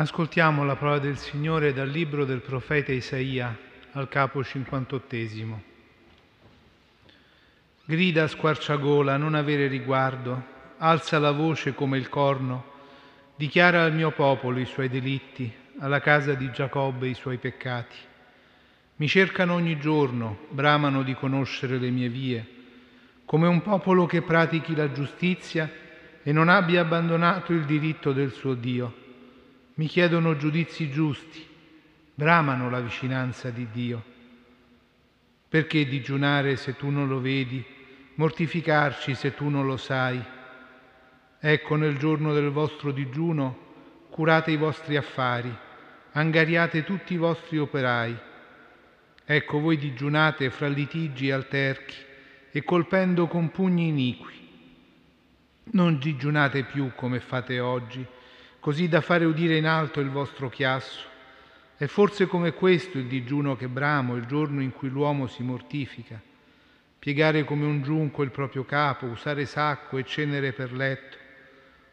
Ascoltiamo la parola del Signore dal libro del profeta Isaia al capo 58. Grida a squarciagola, non avere riguardo, alza la voce come il corno, dichiara al mio popolo i suoi delitti, alla casa di Giacobbe i suoi peccati. Mi cercano ogni giorno, bramano di conoscere le mie vie, come un popolo che pratichi la giustizia e non abbia abbandonato il diritto del suo Dio mi chiedono giudizi giusti, bramano la vicinanza di Dio. Perché digiunare se tu non lo vedi, mortificarci se tu non lo sai? Ecco nel giorno del vostro digiuno curate i vostri affari, angariate tutti i vostri operai. Ecco voi digiunate fra litigi e alterchi e colpendo con pugni iniqui. Non digiunate più come fate oggi, così da fare udire in alto il vostro chiasso. È forse come questo il digiuno che bramo, il giorno in cui l'uomo si mortifica. Piegare come un giunco il proprio capo, usare sacco e cenere per letto.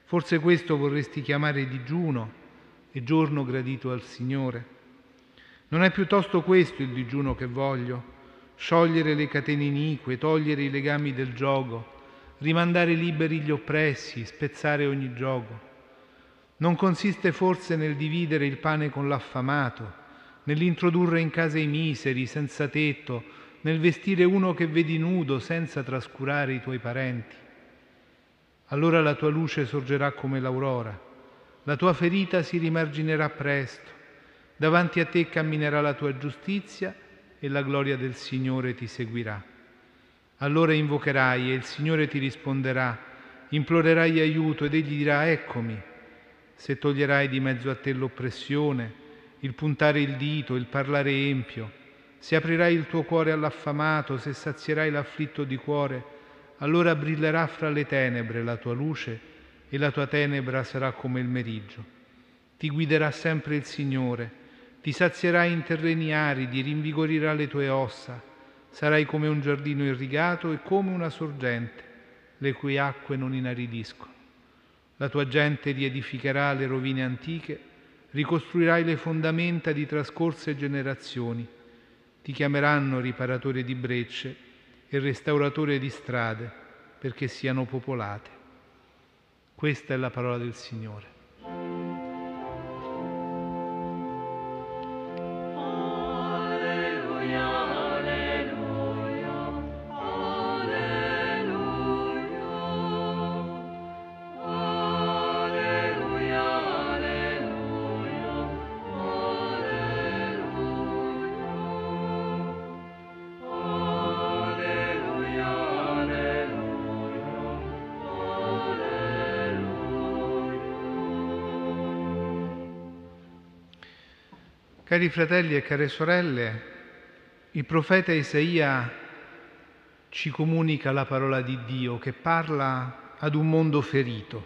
Forse questo vorresti chiamare digiuno e giorno gradito al Signore. Non è piuttosto questo il digiuno che voglio? Sciogliere le catene inique, togliere i legami del gioco, rimandare liberi gli oppressi, spezzare ogni gioco. Non consiste forse nel dividere il pane con l'affamato, nell'introdurre in casa i miseri, senza tetto, nel vestire uno che vedi nudo senza trascurare i tuoi parenti. Allora la tua luce sorgerà come l'aurora, la tua ferita si rimarginerà presto, davanti a te camminerà la tua giustizia e la gloria del Signore ti seguirà. Allora invocherai e il Signore ti risponderà, implorerai aiuto ed egli dirà eccomi se toglierai di mezzo a te l'oppressione, il puntare il dito, il parlare empio, se aprirai il tuo cuore all'affamato, se sazierai l'afflitto di cuore, allora brillerà fra le tenebre la tua luce e la tua tenebra sarà come il meriggio. Ti guiderà sempre il Signore, ti sazierai in terreni aridi, rinvigorirà le tue ossa, sarai come un giardino irrigato e come una sorgente, le cui acque non inaridiscono. La tua gente riedificherà le rovine antiche, ricostruirai le fondamenta di trascorse generazioni. Ti chiameranno riparatore di brecce e restauratore di strade perché siano popolate. Questa è la parola del Signore. Cari fratelli e care sorelle, il profeta Isaia ci comunica la parola di Dio che parla ad un mondo ferito.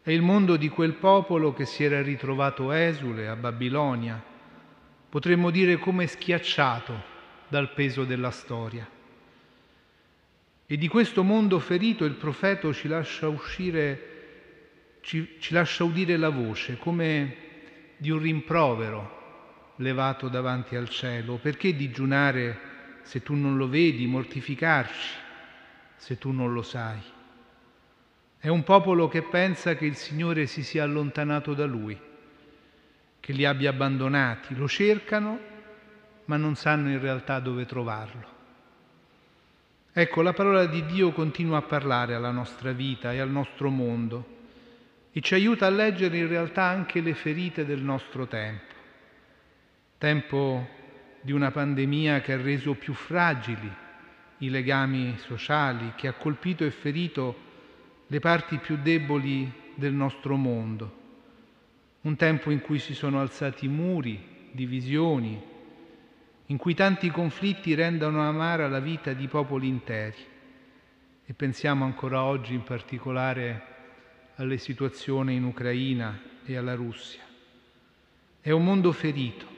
È il mondo di quel popolo che si era ritrovato esule a Babilonia, potremmo dire come schiacciato dal peso della storia. E di questo mondo ferito il profeta ci lascia uscire, ci, ci lascia udire la voce come di un rimprovero levato davanti al cielo? Perché digiunare se tu non lo vedi, mortificarci se tu non lo sai? È un popolo che pensa che il Signore si sia allontanato da lui, che li abbia abbandonati, lo cercano ma non sanno in realtà dove trovarlo. Ecco, la parola di Dio continua a parlare alla nostra vita e al nostro mondo e ci aiuta a leggere in realtà anche le ferite del nostro tempo tempo di una pandemia che ha reso più fragili i legami sociali, che ha colpito e ferito le parti più deboli del nostro mondo. Un tempo in cui si sono alzati muri, divisioni, in cui tanti conflitti rendono amara la vita di popoli interi. E pensiamo ancora oggi in particolare alle situazioni in Ucraina e alla Russia. È un mondo ferito,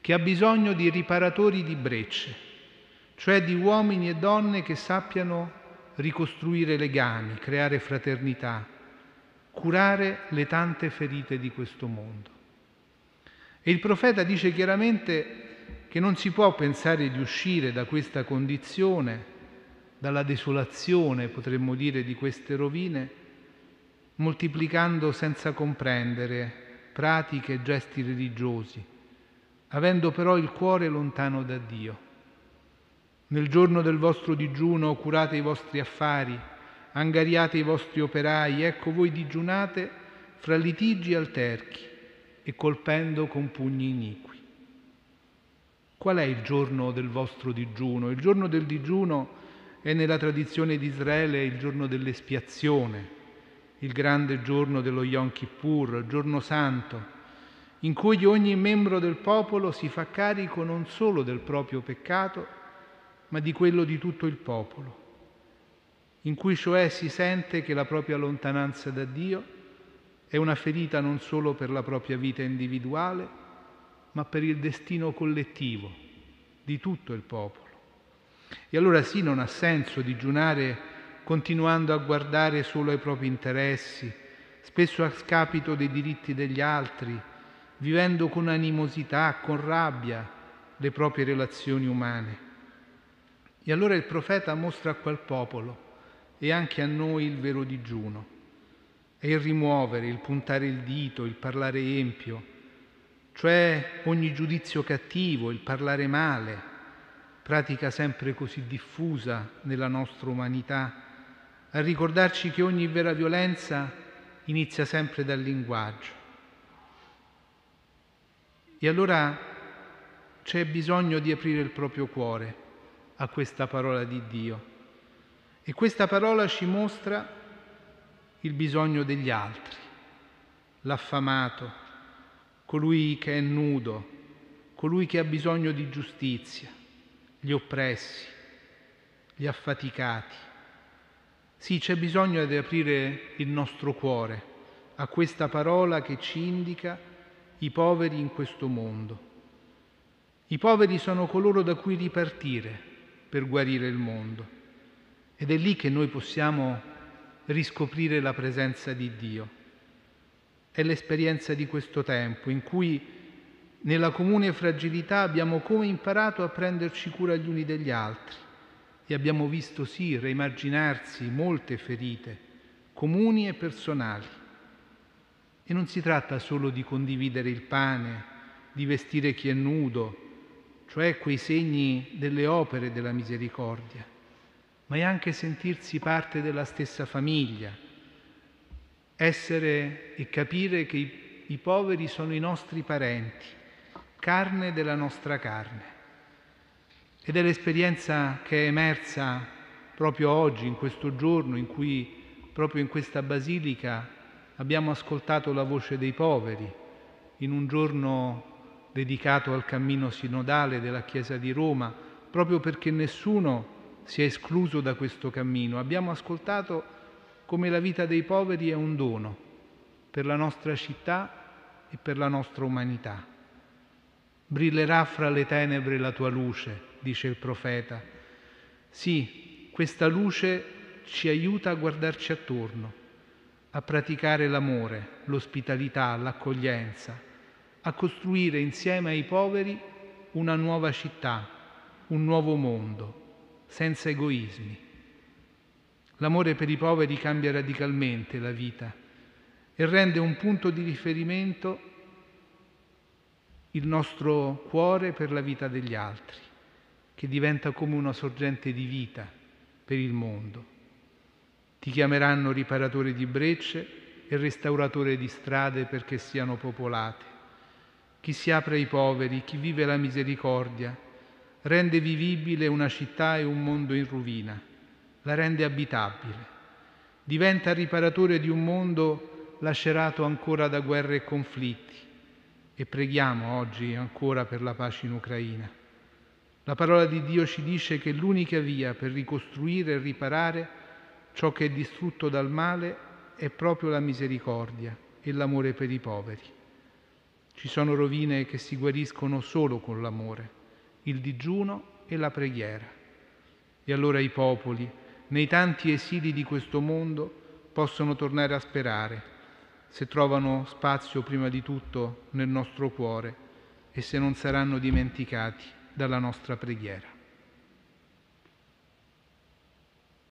che ha bisogno di riparatori di brecce, cioè di uomini e donne che sappiano ricostruire legami, creare fraternità, curare le tante ferite di questo mondo. E il profeta dice chiaramente che non si può pensare di uscire da questa condizione, dalla desolazione, potremmo dire, di queste rovine, moltiplicando senza comprendere pratiche e gesti religiosi, avendo però il cuore lontano da Dio. Nel giorno del vostro digiuno curate i vostri affari, angariate i vostri operai, ecco voi digiunate fra litigi alterchi e colpendo con pugni iniqui. Qual è il giorno del vostro digiuno? Il giorno del digiuno è nella tradizione di Israele il giorno dell'espiazione, il grande giorno dello Yom Kippur, giorno santo, in cui ogni membro del popolo si fa carico non solo del proprio peccato, ma di quello di tutto il popolo, in cui cioè si sente che la propria lontananza da Dio è una ferita non solo per la propria vita individuale, ma per il destino collettivo di tutto il popolo. E allora sì, non ha senso digiunare continuando a guardare solo ai propri interessi, spesso a scapito dei diritti degli altri, vivendo con animosità, con rabbia le proprie relazioni umane. E allora il profeta mostra a quel popolo e anche a noi il vero digiuno. È il rimuovere, il puntare il dito, il parlare empio, cioè ogni giudizio cattivo, il parlare male, pratica sempre così diffusa nella nostra umanità, a ricordarci che ogni vera violenza inizia sempre dal linguaggio. E allora c'è bisogno di aprire il proprio cuore a questa parola di Dio. E questa parola ci mostra il bisogno degli altri, l'affamato, colui che è nudo, colui che ha bisogno di giustizia, gli oppressi, gli affaticati. Sì, c'è bisogno di aprire il nostro cuore a questa parola che ci indica i poveri in questo mondo. I poveri sono coloro da cui ripartire per guarire il mondo ed è lì che noi possiamo riscoprire la presenza di Dio. È l'esperienza di questo tempo in cui nella comune fragilità abbiamo come imparato a prenderci cura gli uni degli altri e abbiamo visto sì reimmaginarsi molte ferite comuni e personali. E non si tratta solo di condividere il pane, di vestire chi è nudo, cioè quei segni delle opere della misericordia, ma è anche sentirsi parte della stessa famiglia, essere e capire che i, i poveri sono i nostri parenti carne della nostra carne. Ed è l'esperienza che è emersa proprio oggi, in questo giorno in cui proprio in questa basilica abbiamo ascoltato la voce dei poveri, in un giorno dedicato al cammino sinodale della Chiesa di Roma, proprio perché nessuno si è escluso da questo cammino. Abbiamo ascoltato come la vita dei poveri è un dono per la nostra città e per la nostra umanità. Brillerà fra le tenebre la tua luce, dice il profeta. Sì, questa luce ci aiuta a guardarci attorno, a praticare l'amore, l'ospitalità, l'accoglienza, a costruire insieme ai poveri una nuova città, un nuovo mondo, senza egoismi. L'amore per i poveri cambia radicalmente la vita e rende un punto di riferimento il nostro cuore per la vita degli altri, che diventa come una sorgente di vita per il mondo. Ti chiameranno riparatore di brecce e restauratore di strade perché siano popolate. Chi si apre ai poveri, chi vive la misericordia, rende vivibile una città e un mondo in rovina, la rende abitabile. Diventa riparatore di un mondo lacerato ancora da guerre e conflitti e preghiamo oggi ancora per la pace in Ucraina. La parola di Dio ci dice che l'unica via per ricostruire e riparare ciò che è distrutto dal male è proprio la misericordia e l'amore per i poveri. Ci sono rovine che si guariscono solo con l'amore, il digiuno e la preghiera. E allora i popoli, nei tanti esili di questo mondo, possono tornare a sperare se trovano spazio prima di tutto nel nostro cuore e se non saranno dimenticati dalla nostra preghiera.